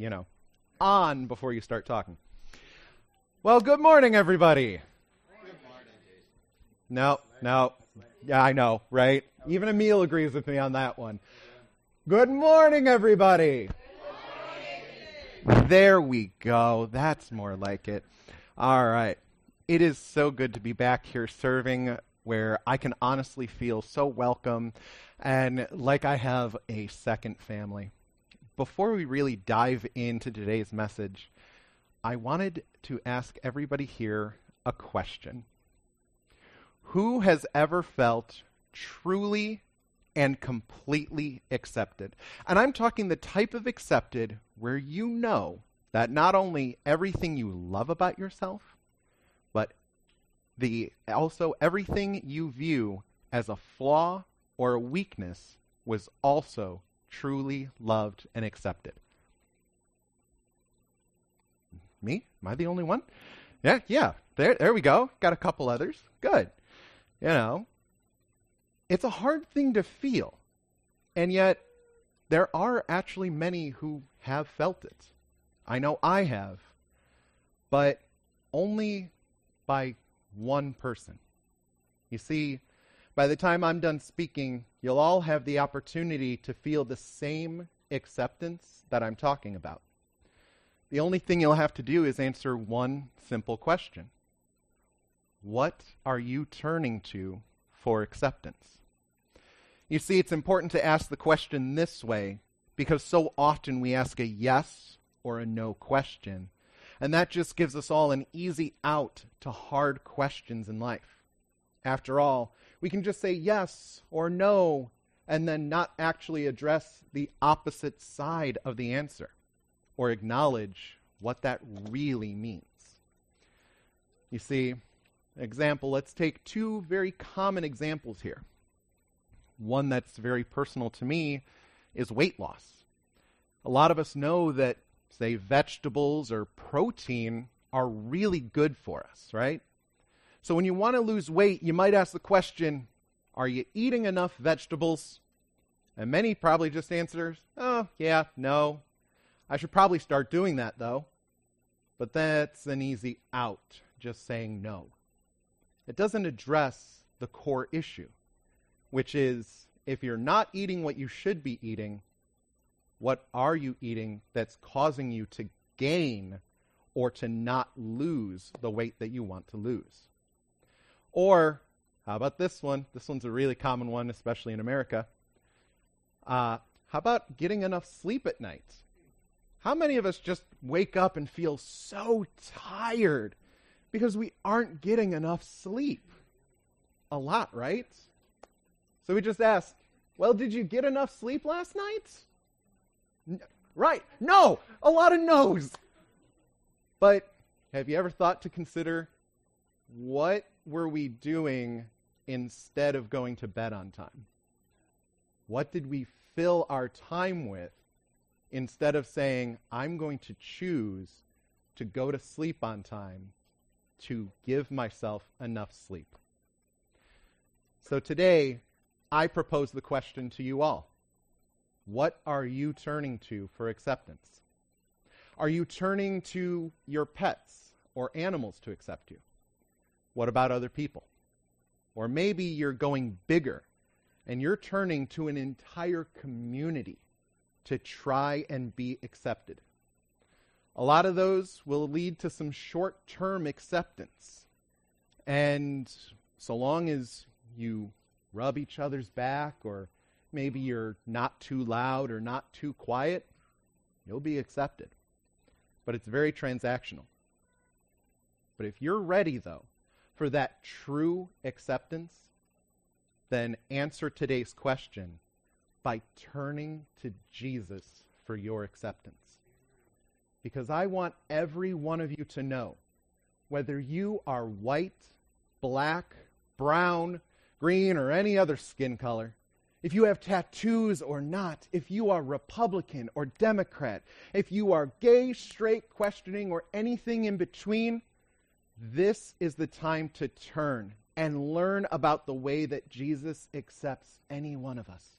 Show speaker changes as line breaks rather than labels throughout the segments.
you know, on before you start talking. Well, good morning, everybody. Good morning. No, no. Yeah, I know, right? Even Emil agrees with me on that one. Good morning, everybody. There we go. That's more like it. All right. It is so good to be back here serving where I can honestly feel so welcome and like I have a second family. Before we really dive into today's message, I wanted to ask everybody here a question. Who has ever felt truly and completely accepted? And I'm talking the type of accepted where you know that not only everything you love about yourself, but the also everything you view as a flaw or a weakness was also truly loved and accepted. Me? Am I the only one? Yeah, yeah. There there we go. Got a couple others. Good. You know, it's a hard thing to feel. And yet there are actually many who have felt it. I know I have. But only by one person. You see, by the time I'm done speaking, you'll all have the opportunity to feel the same acceptance that I'm talking about. The only thing you'll have to do is answer one simple question What are you turning to for acceptance? You see, it's important to ask the question this way because so often we ask a yes or a no question and that just gives us all an easy out to hard questions in life. After all, we can just say yes or no and then not actually address the opposite side of the answer or acknowledge what that really means. You see, example, let's take two very common examples here. One that's very personal to me is weight loss. A lot of us know that say vegetables or protein, are really good for us, right? So when you want to lose weight, you might ask the question, are you eating enough vegetables? And many probably just answers, oh, yeah, no. I should probably start doing that, though. But that's an easy out, just saying no. It doesn't address the core issue, which is if you're not eating what you should be eating, what are you eating that's causing you to gain or to not lose the weight that you want to lose? Or, how about this one? This one's a really common one, especially in America. Uh, how about getting enough sleep at night? How many of us just wake up and feel so tired because we aren't getting enough sleep? A lot, right? So we just ask, well, did you get enough sleep last night? Right. No. A lot of no's. But have you ever thought to consider what were we doing instead of going to bed on time? What did we fill our time with instead of saying, I'm going to choose to go to sleep on time to give myself enough sleep? So today, I propose the question to you all what are you turning to for acceptance? Are you turning to your pets or animals to accept you? What about other people? Or maybe you're going bigger and you're turning to an entire community to try and be accepted. A lot of those will lead to some short term acceptance. And so long as you rub each other's back or maybe you're not too loud or not too quiet, you'll be accepted. But it's very transactional. But if you're ready, though, for that true acceptance, then answer today's question by turning to Jesus for your acceptance. Because I want every one of you to know whether you are white, black, brown, green, or any other skin color, if you have tattoos or not, if you are Republican or Democrat, if you are gay, straight, questioning, or anything in between, this is the time to turn and learn about the way that Jesus accepts any one of us.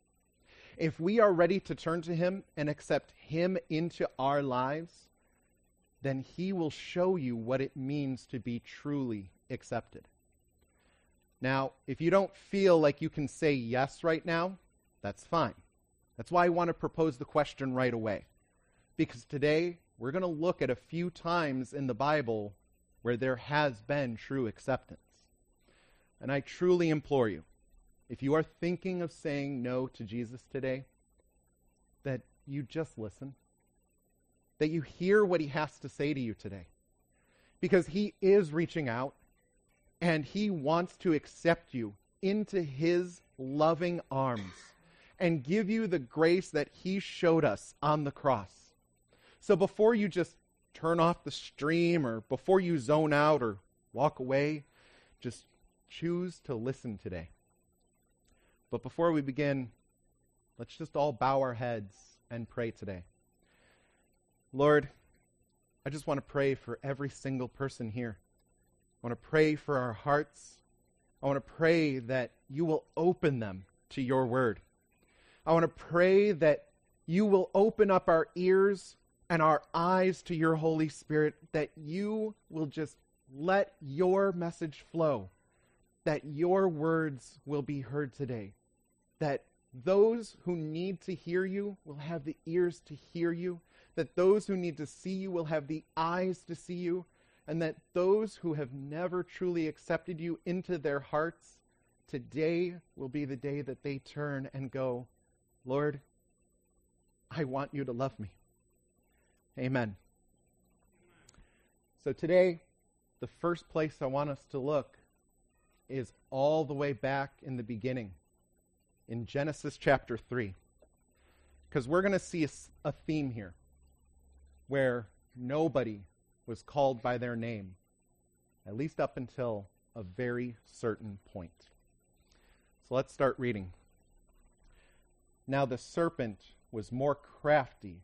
if we are ready to turn to Him and accept Him into our lives, then He will show you what it means to be truly accepted. Now, if you don't feel like you can say yes right now, that's fine. That's why I want to propose the question right away. Because today we're going to look at a few times in the Bible where there has been true acceptance. And I truly implore you, if you are thinking of saying no to Jesus today, that you just listen, that you hear what he has to say to you today. Because he is reaching out and he wants to accept you into his loving arms and give you the grace that he showed us on the cross. So before you just turn off the stream or before you zone out or walk away, just choose to listen today. But before we begin, let's just all bow our heads and pray today. Lord, I just want to pray for every single person here. I want to pray for our hearts. I want to pray that you will open them to your word. I want to pray that you will open up our ears and our eyes to your Holy Spirit, that you will just let your message flow, that your words will be heard today, that those who need to hear you will have the ears to hear you, that those who need to see you will have the eyes to see you, and that those who have never truly accepted you into their hearts, today will be the day that they turn and go, Lord, I want you to love me. Amen. So today, the first place I want us to look is all the way back in the beginning, in Genesis chapter 3. Because we're going to see a, a, theme here where nobody was called by their name, at least up until a very certain point. So let's start reading. Now the serpent was more crafty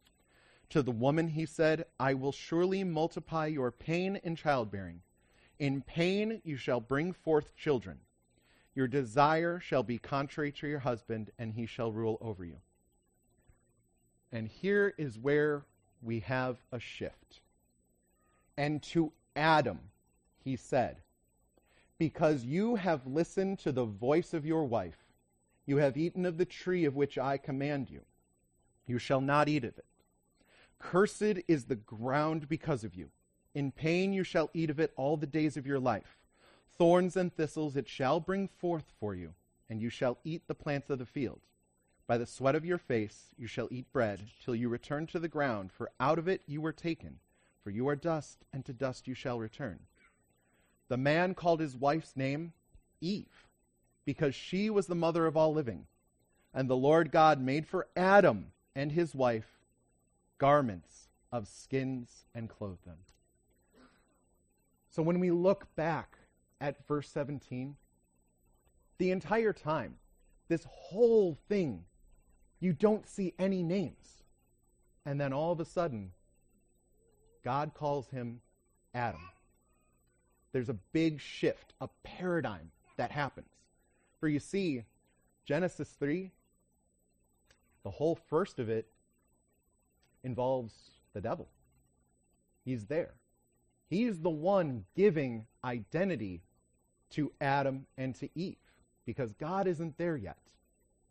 To the woman he said, I will surely multiply your pain in childbearing. In pain you shall bring forth children. Your desire shall be contrary to your husband, and he shall rule over you. And here is where we have a shift. And to Adam he said, Because you have listened to the voice of your wife, you have eaten of the tree of which I command you. You shall not eat of it. Cursed is the ground because of you. In pain you shall eat of it all the days of your life. Thorns and thistles it shall bring forth for you, and you shall eat the plants of the field. By the sweat of your face you shall eat bread, till you return to the ground, for out of it you were taken. For you are dust, and to dust you shall return. The man called his wife's name Eve, because she was the mother of all living. And the Lord God made for Adam and his wife garments of skins and clothed them. So when we look back at verse 17, the entire time, this whole thing, you don't see any names. And then all of a sudden, God calls him Adam. There's a big shift, a paradigm that happens. For you see, Genesis 3, the whole first of it involves the devil. He's there. He's the one giving identity to Adam and to Eve because God isn't there yet.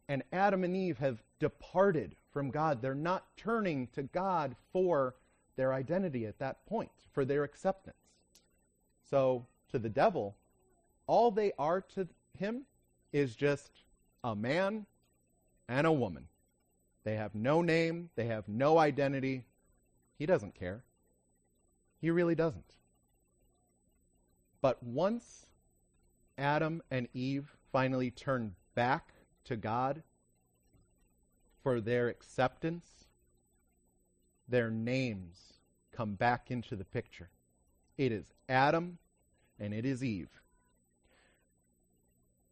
And Adam and Eve have departed from God. They're not turning to God for their identity at that point, for their acceptance. So, to the devil, all they are to him is just a man and a woman. They have no name, they have no identity. He doesn't care. He really doesn't. But once Adam and Eve finally turn back to God for their acceptance, their names come back into the picture. It is Adam and it is Eve.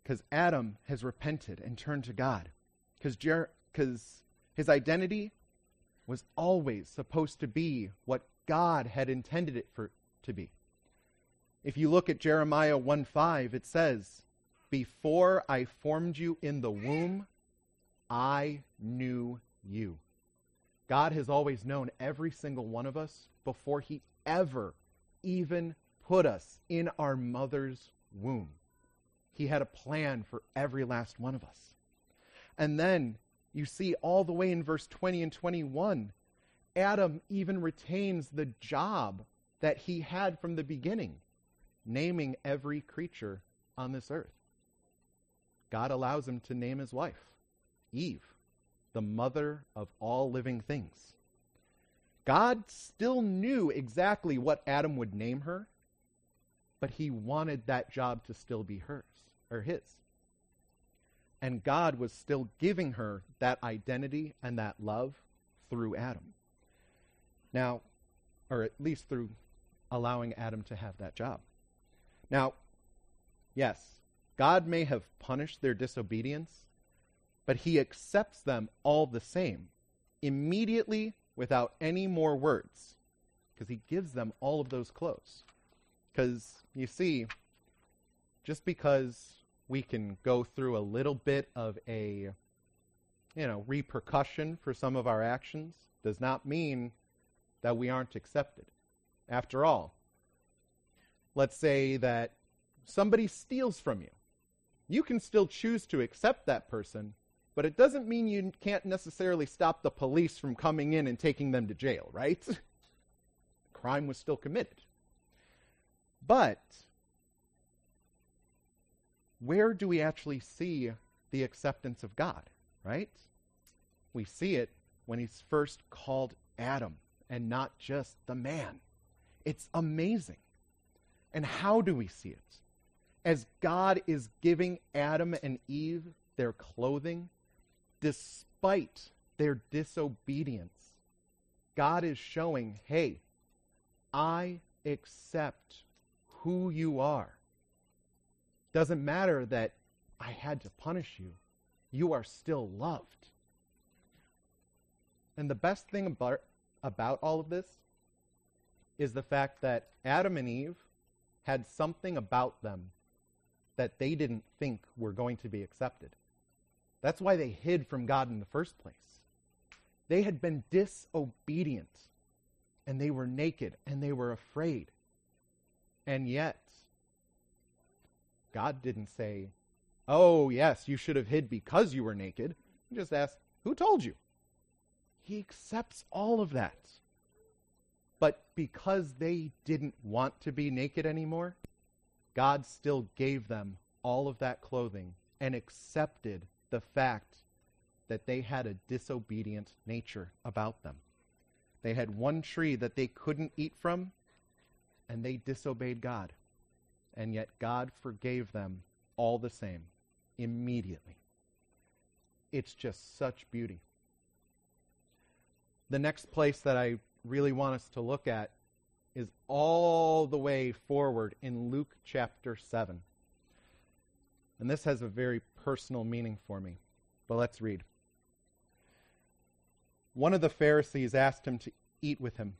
Because Adam has repented and turned to God. Because Jer- his identity was always supposed to be what God had intended it for to be. If you look at Jeremiah 1 5, it says, Before I formed you in the womb, I knew you. God has always known every single one of us before he ever even put us in our mother's womb. He had a plan for every last one of us. And then you see all the way in verse 20 and 21, Adam even retains the job that he had from the beginning, naming every creature on this earth. God allows him to name his wife, Eve, the mother of all living things. God still knew exactly what Adam would name her, but he wanted that job to still be hers or his. And God was still giving her that identity and that love through Adam. Now, or at least through allowing Adam to have that job. Now, yes, God may have punished their disobedience, but he accepts them all the same, immediately without any more words, because he gives them all of those clothes. Because, you see, just because we can go through a little bit of a you know repercussion for some of our actions does not mean that we aren't accepted. After all let's say that somebody steals from you. You can still choose to accept that person but it doesn't mean you can't necessarily stop the police from coming in and taking them to jail right? Crime was still committed. But where do we actually see the acceptance of God, right? We see it when he's first called Adam and not just the man. It's amazing. And how do we see it? As God is giving Adam and Eve their clothing, despite their disobedience, God is showing, hey, I accept who you are. Doesn't matter that I had to punish you, you are still loved. And the best thing about, about all of this is the fact that Adam and Eve had something about them that they didn't think were going to be accepted. That's why they hid from God in the first place. They had been disobedient. and they were naked and they were afraid. And yet, God didn't say, Oh, yes, you should have hid because you were naked. He just asked, Who told you? He accepts all of that. But because they didn't want to be naked anymore, God still gave them all of that clothing and accepted the fact that they had a disobedient nature about them. They had one tree that they couldn't eat from, and they disobeyed God. And yet God forgave them all the same, immediately. It's just such beauty. The next place that I really want us to look at is all the way forward in Luke chapter 7. And this has a very personal meaning for me. But let's read. One of the Pharisees asked him to eat with him,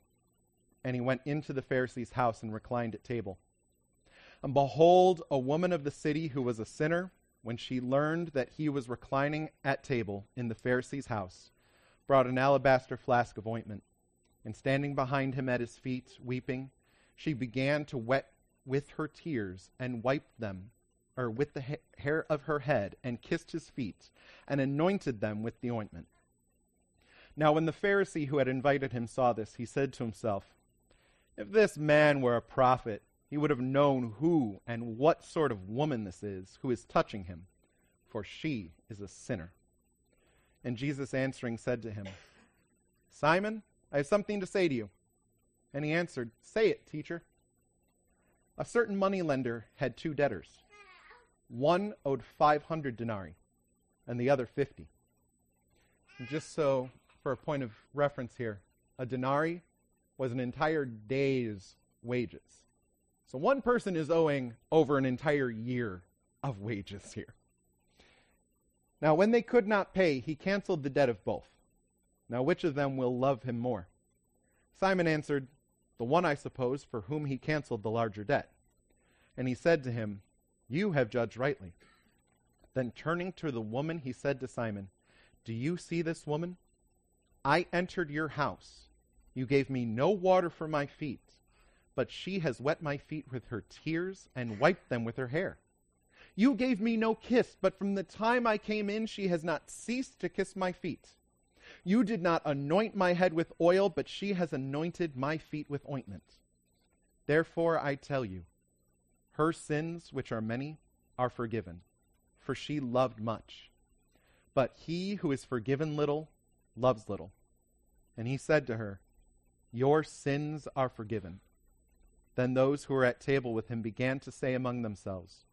and he went into the Pharisee's house and reclined at table. And behold, a woman of the city who was a sinner, when she learned that he was reclining at table in the Pharisee's house, brought an alabaster flask of ointment, and standing behind him at his feet, weeping, she began to wet with her tears and wiped them, or with the ha- hair of her head, and kissed his feet, and anointed them with the ointment. Now, when the Pharisee who had invited him saw this, he said to himself, If this man were a prophet, he would have known who and what sort of woman this is who is touching him, for she is a sinner. And Jesus answering said to him, Simon, I have something to say to you. And he answered, Say it, teacher. A certain moneylender had two debtors. One owed 500 denarii, and the other 50. And just so, for a point of reference here, a denarii was an entire day's wages. So one person is owing over an entire year of wages here. Now, when they could not pay, he canceled the debt of both. Now, which of them will love him more? Simon answered, The one, I suppose, for whom he canceled the larger debt. And he said to him, You have judged rightly. Then turning to the woman, he said to Simon, Do you see this woman? I entered your house. You gave me no water for my feet, but she has wet my feet with her tears and wiped them with her hair. You gave me no kiss, but from the time I came in, she has not ceased to kiss my feet. You did not anoint my head with oil, but she has anointed my feet with ointment. Therefore I tell you, her sins, which are many, are forgiven, for she loved much. But he who is forgiven little loves little. And he said to her, Your sins are forgiven. Then those who were at table with him began to say among themselves,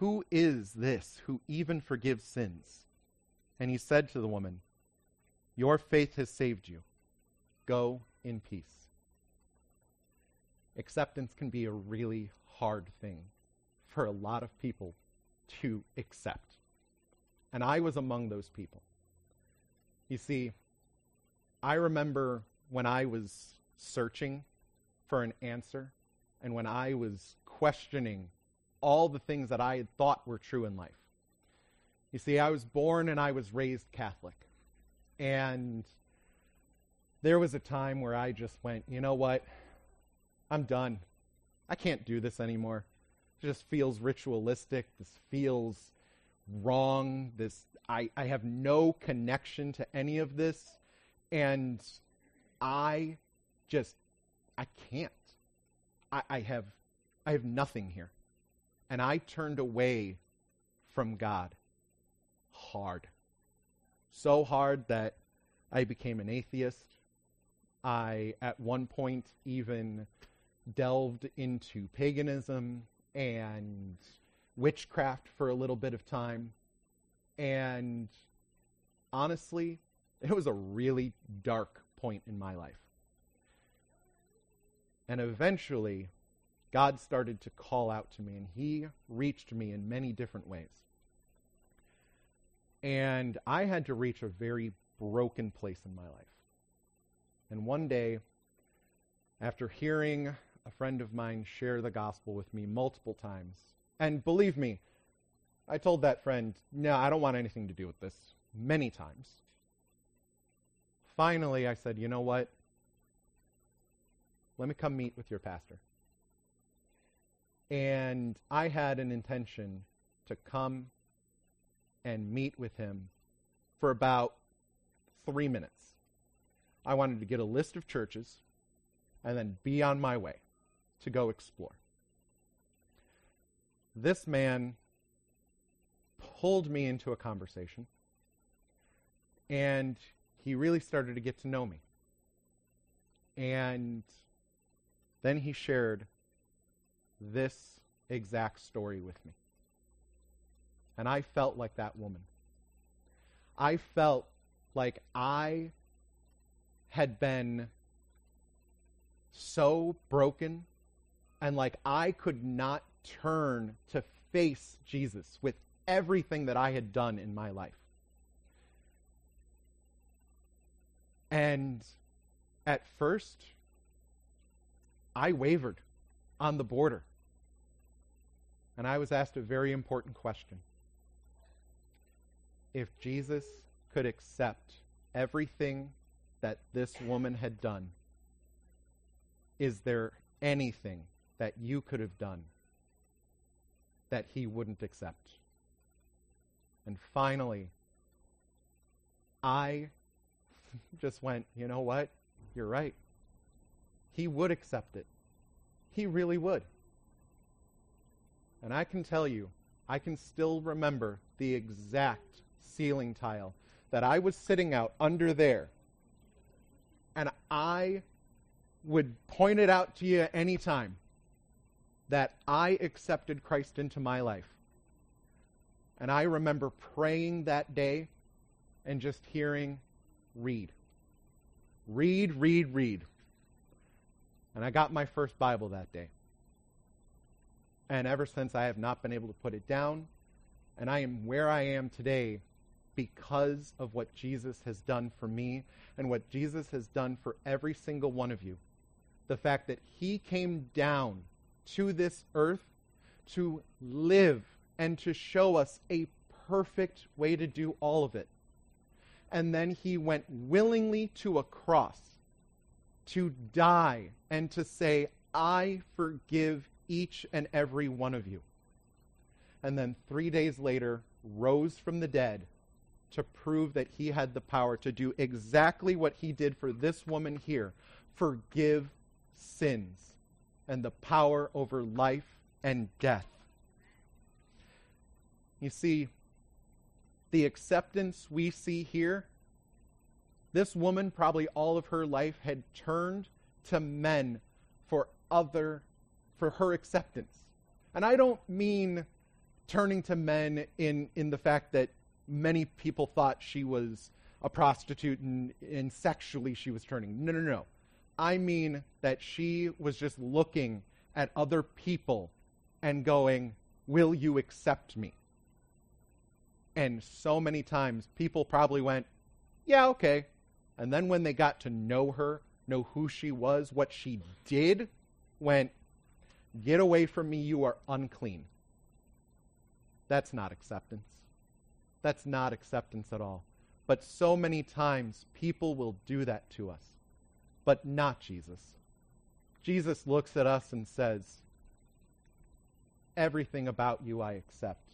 Who is this who even forgives sins? And he said to the woman, Your faith has saved you. Go in peace. Acceptance can be a really hard thing for a lot of people to accept. And I was among those people. You see, I remember when I was searching for an answer and when I was questioning all the things that I had thought were true in life. You see, I was born and I was raised Catholic. And there was a time where I just went, you know what? I'm done. I can't do this anymore. It just feels ritualistic. This feels wrong. This I, I have no connection to any of this. And I just I can't. I, I have I have nothing here. And I turned away from God hard. So hard that I became an atheist. I, at one point, even delved into paganism and witchcraft for a little bit of time. And honestly, it was a really dark point in my life. And eventually, God started to call out to me, and He reached me in many different ways. And I had to reach a very broken place in my life. And one day, after hearing a friend of mine share the gospel with me multiple times, and believe me, I told that friend, no, I don't want anything to do with this many times. Finally, I said, you know what? Let me come meet with your pastor. And I had an intention to come and meet with him for about three minutes. I wanted to get a list of churches and then be on my way to go explore. This man pulled me into a conversation and he really started to get to know me. And then he shared this exact story with me. And I felt like that woman. I felt like I had been so broken and like I could not turn to face Jesus with everything that I had done in my life. And at first, I wavered on the border. And I was asked a very important question. If Jesus could accept everything that this woman had done, is there anything that you could have done that he wouldn't accept? And finally, I just went, you know what? You're right. He would accept it. He really would. And I can tell you, I can still remember the exact ceiling tile that I was sitting out under there. And I would point it out to you anytime that I accepted Christ into my life. And I remember praying that day and just hearing, read. Read, read, read. And I got my first Bible that day. And ever since, I have not been able to put it down. And I am where I am today because of what Jesus has done for me and what Jesus has done for every single one of you. The fact that he came down to this earth to live and to show us a perfect way to do all of it. And then he went willingly to a cross to die and to say, I forgive each and every one of you. And then three days later, rose from the dead to prove that he had the power to do exactly what he did for this woman here forgive sins and the power over life and death. You see, the acceptance we see here, this woman probably all of her life had turned to men for other for her acceptance. And I don't mean turning to men in in the fact that many people thought she was a prostitute and, and sexually she was turning. No, no, no. I mean that she was just looking at other people and going, Will you accept me? And so many times people probably went, Yeah, okay. And then when they got to know her, know who she was, what she did, went, Get away from me, you are unclean. That's not acceptance. That's not acceptance at all. But so many times people will do that to us, but not Jesus. Jesus looks at us and says, Everything about you I accept.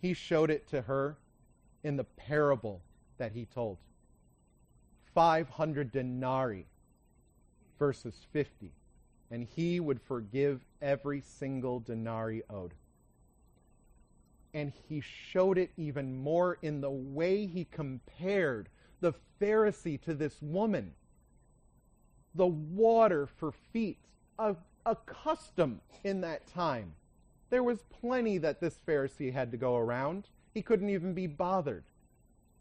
He showed it to her in the parable that he told 500 denarii versus 50, and he would forgive every single denarii owed and he showed it even more in the way he compared the Pharisee to this woman. The water for feet, a, a custom in that time. There was plenty that this Pharisee had to go around. He couldn't even be bothered.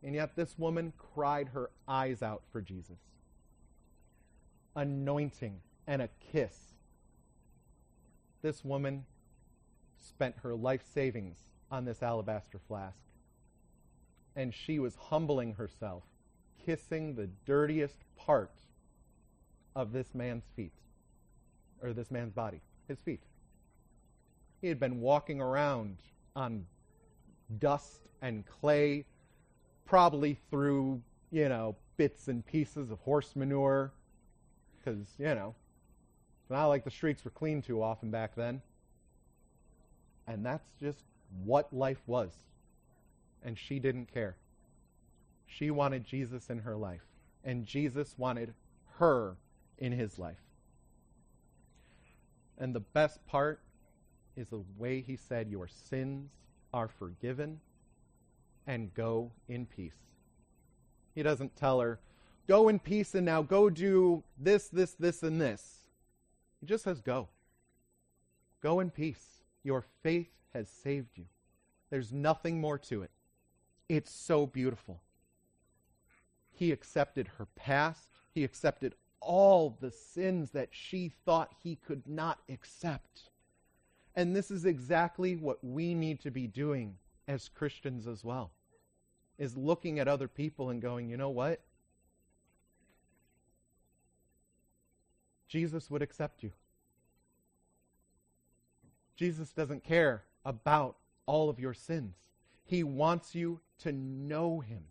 And yet this woman cried her eyes out for Jesus. Anointing and a kiss. This woman spent her life savings on this alabaster flask. And she was humbling herself, kissing the dirtiest part of this man's feet, or this man's body, his feet. He had been walking around on dust and clay, probably through, you know, bits and pieces of horse manure. because, you know, it's not like the streets were clean too often back then. And that's just what life was. And she didn't care. She wanted Jesus in her life, and Jesus wanted her in his life. And the best part is the way he said, Your sins are forgiven, and go in peace. He doesn't tell her, Go in peace and now go do this, this, this, and this. He just says, Go. Go in peace. Your faith has saved you. There's nothing more to it. It's so beautiful. He accepted her past. He accepted all the sins that she thought he could not accept. And this is exactly what we need to be doing as Christians as well. Is looking at other people and going, "You know what? Jesus would accept you. Jesus doesn't care about all of your sins. He wants you to know him.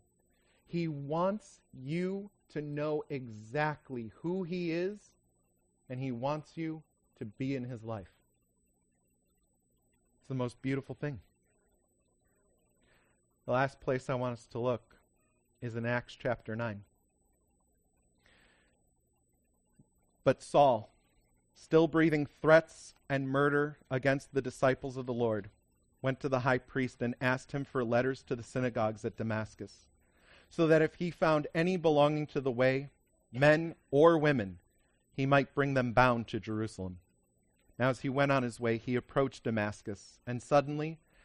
He wants you to know exactly who He is, and He wants you to be in His life. It's the most beautiful thing. The last place I want us to look is in Acts chapter 9. But Saul, still breathing threats and murder against the disciples of the Lord, went to the high priest and asked him for letters to the synagogues at Damascus so that if he found any belonging to the way, men or women, he might bring them bound to Jerusalem. Now, as he went on his way, he approached Damascus, and suddenly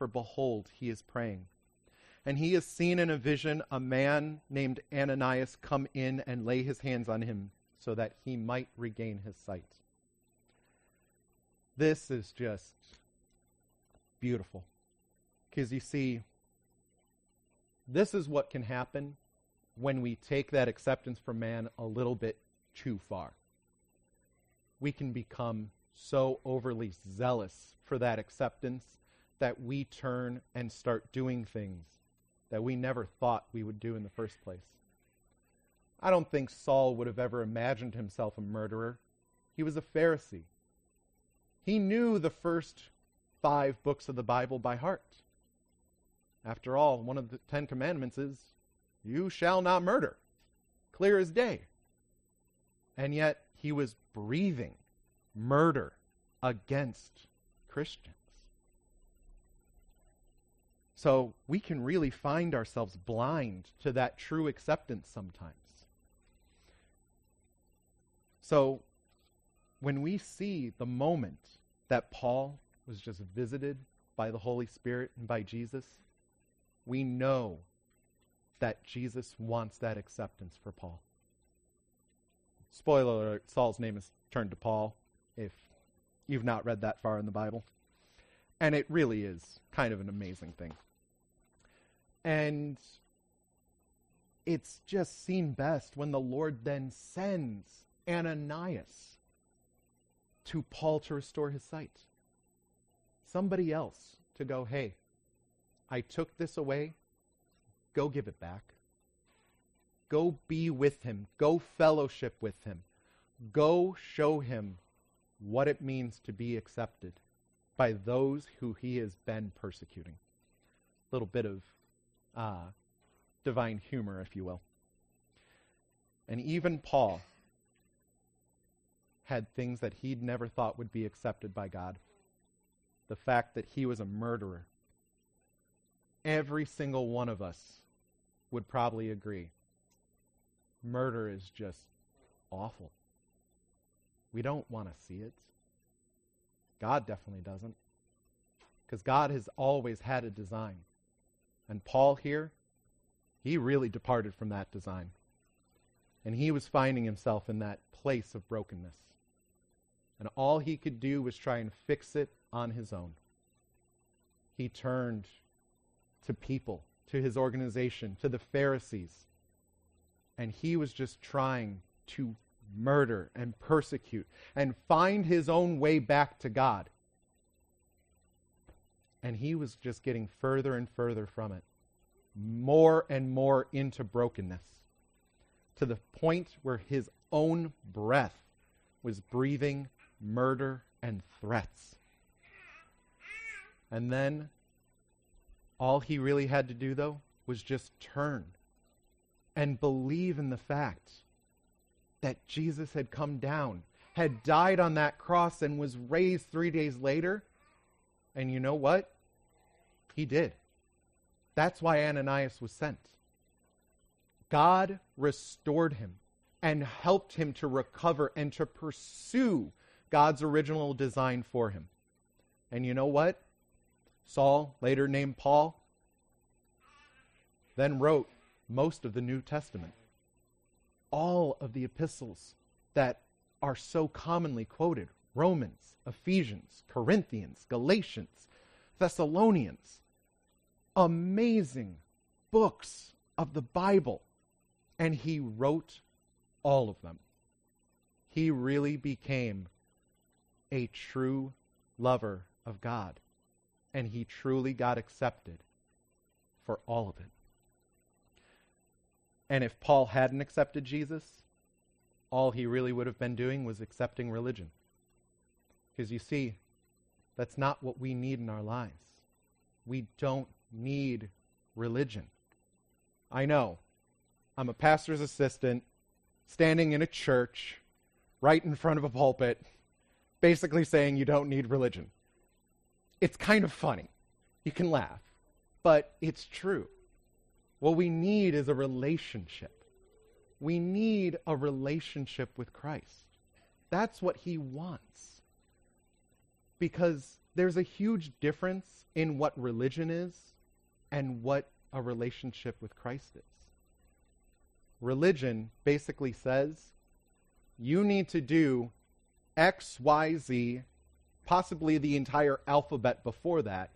for behold, he is praying. And he has seen in a vision a man named Ananias come in and lay his hands on him so that he might regain his sight. This is just beautiful. Because you see, this is what can happen when we take that acceptance from man a little bit too far. We can become so overly zealous for that acceptance that we turn and start doing things that we never thought we would do in the first place. I don't think Saul would have ever imagined himself a murderer. He was a Pharisee. He knew the first five books of the Bible by heart. After all, one of the Ten Commandments is, You shall not murder. Clear as day. And yet, he was breathing murder against Christians. So we can really find ourselves blind to that true acceptance sometimes. So when we see the moment that Paul was just visited by the Holy Spirit and by Jesus, we know that Jesus wants that acceptance for Paul. Spoiler alert, Saul's name is turned to Paul if you've not read that far in the Bible. And it really is kind of an amazing thing. And it's just seen best when the Lord then sends Ananias to Paul to restore his sight. Somebody else to go, hey, I took this away. Go give it back. Go be with him. Go fellowship with him. Go show him what it means to be accepted by those who he has been persecuting. A little bit of uh, divine humor, if you will. And even Paul had things that he'd never thought would be accepted by God. The fact that he was a murderer. Every single one of us would probably agree. Murder is just awful. We don't want to see it. God definitely doesn't. Because God has always had a design. And Paul here, he really departed from that design. And he was finding himself in that place of brokenness. And all he could do was try and fix it on his own. He turned to people, to his organization, to the Pharisees. And he was just trying to murder and persecute and find his own way back to God. And he was just getting further and further from it, more and more into brokenness, to the point where his own breath was breathing murder and threats. And then all he really had to do, though, was just turn and believe in the fact that Jesus had come down, had died on that cross, and was raised three days later. And you know what? He did. That's why Ananias was sent. God restored him and helped him to recover and to pursue God's original design for him. And you know what? Saul, later named Paul, then wrote most of the New Testament. All of the epistles that are so commonly quoted Romans, Ephesians, Corinthians, Galatians, Thessalonians. Amazing books of the Bible. And he wrote all of them. He really became a true lover of God. And he truly got accepted for all of it. And if Paul hadn't accepted Jesus, all he really would have been doing was accepting religion. Because you see, that's not what we need in our lives. We don't need religion. I know. I'm a pastor's assistant standing in a church right in front of a pulpit basically saying you don't need religion. It's kind of funny. You can laugh, but it's true. What we need is a relationship. We need a relationship with Christ. That's what he wants. Because there's a huge difference in what religion is and what a relationship with Christ is. Religion basically says you need to do X, Y, Z, possibly the entire alphabet before that.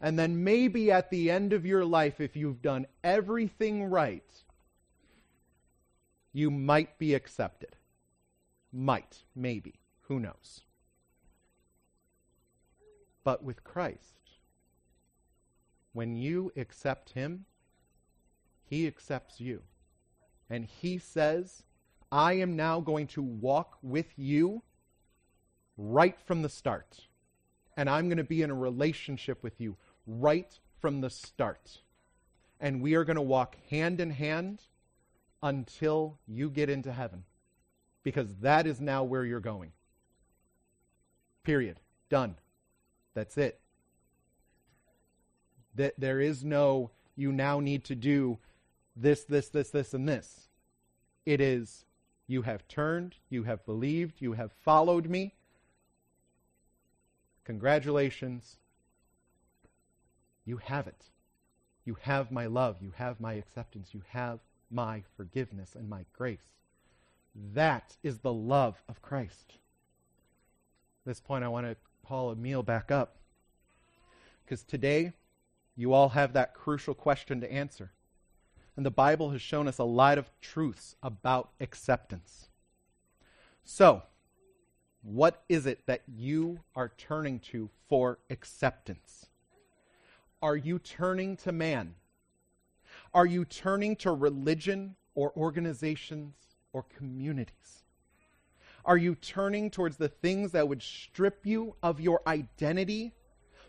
And then maybe at the end of your life, if you've done everything right, you might be accepted. Might, maybe. Who knows? But with Christ, when you accept Him, He accepts you. And He says, I am now going to walk with you right from the start. And I'm going to be in a relationship with you right from the start. And we are going to walk hand in hand until you get into heaven. Because that is now where you're going. Period. Done. That's it. That there is no you now need to do this, this, this, this, and this. It is you have turned, you have believed, you have followed me, Congratulations. You have it. You have my love. You have my acceptance. You have my forgiveness and my grace. That is the love of Christ. At this point, I want to call Emil back up. Because today, you all have that crucial question to answer. And the Bible has shown us a lot of truths about acceptance. So, what is it that you are turning to for acceptance? Are you turning to man? Are you turning to religion or organizations or communities? Are you turning towards the things that would strip you of your identity,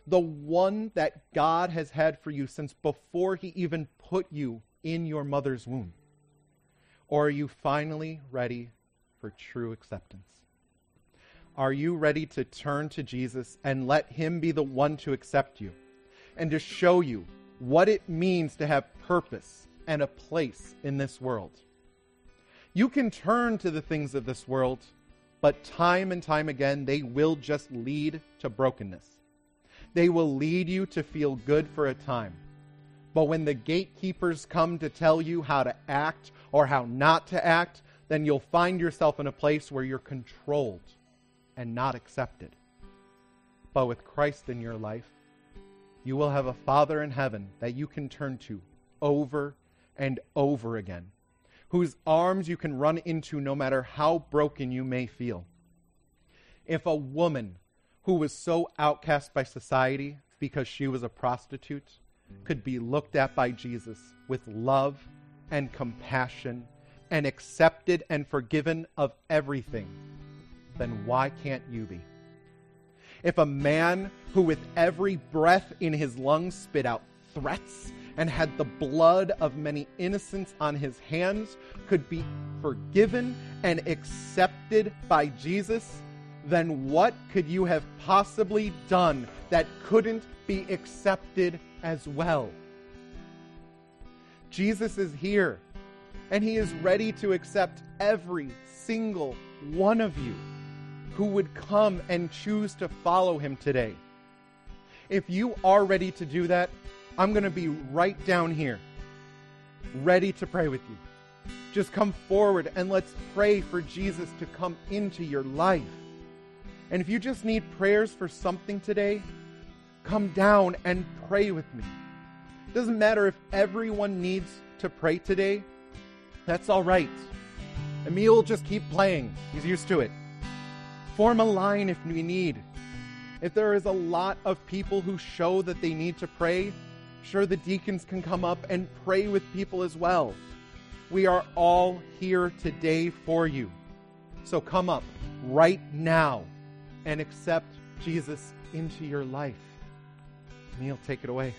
the one that God has had for you since before He even put you in your mother's womb? Or are you finally ready for true acceptance? Are you ready to turn to Jesus and let Him be the one to accept you and to show you what it means to have purpose and a place in this world? You can turn to the things of this world, but time and time again, they will just lead to brokenness. They will lead you to feel good for a time. But when the gatekeepers come to tell you how to act or how not to act, then you'll find yourself in a place where you're controlled and not accepted. But with Christ in your life, you will have a Father in heaven that you can turn to over and over again, whose arms you can run into no matter how broken you may feel. If a woman who was so outcast by society because she was a prostitute could be looked at by Jesus with love and compassion and accepted and forgiven of everything, then why can't you be? If a man who with every breath in his lungs spit out threats and had the blood of many innocents on his hands could be forgiven and accepted by Jesus, then what could you have possibly done that couldn't be accepted as well? Jesus is here, and he is ready to accept every single one of you who would come and choose to follow him today. If you are ready to do that, I'm going to be right down here, ready to pray with you. Just come forward and let's pray for Jesus to come into your life. And if you just need prayers for something today, come down and pray with me. Doesn't matter if everyone needs to pray today, that's all right. Emil will just keep playing, he's used to it. Form a line if we need. If there is a lot of people who show that they need to pray, sure the deacons can come up and pray with people as well. We are all here today for you. So come up right now and accept Jesus into your life. Neil, take it away.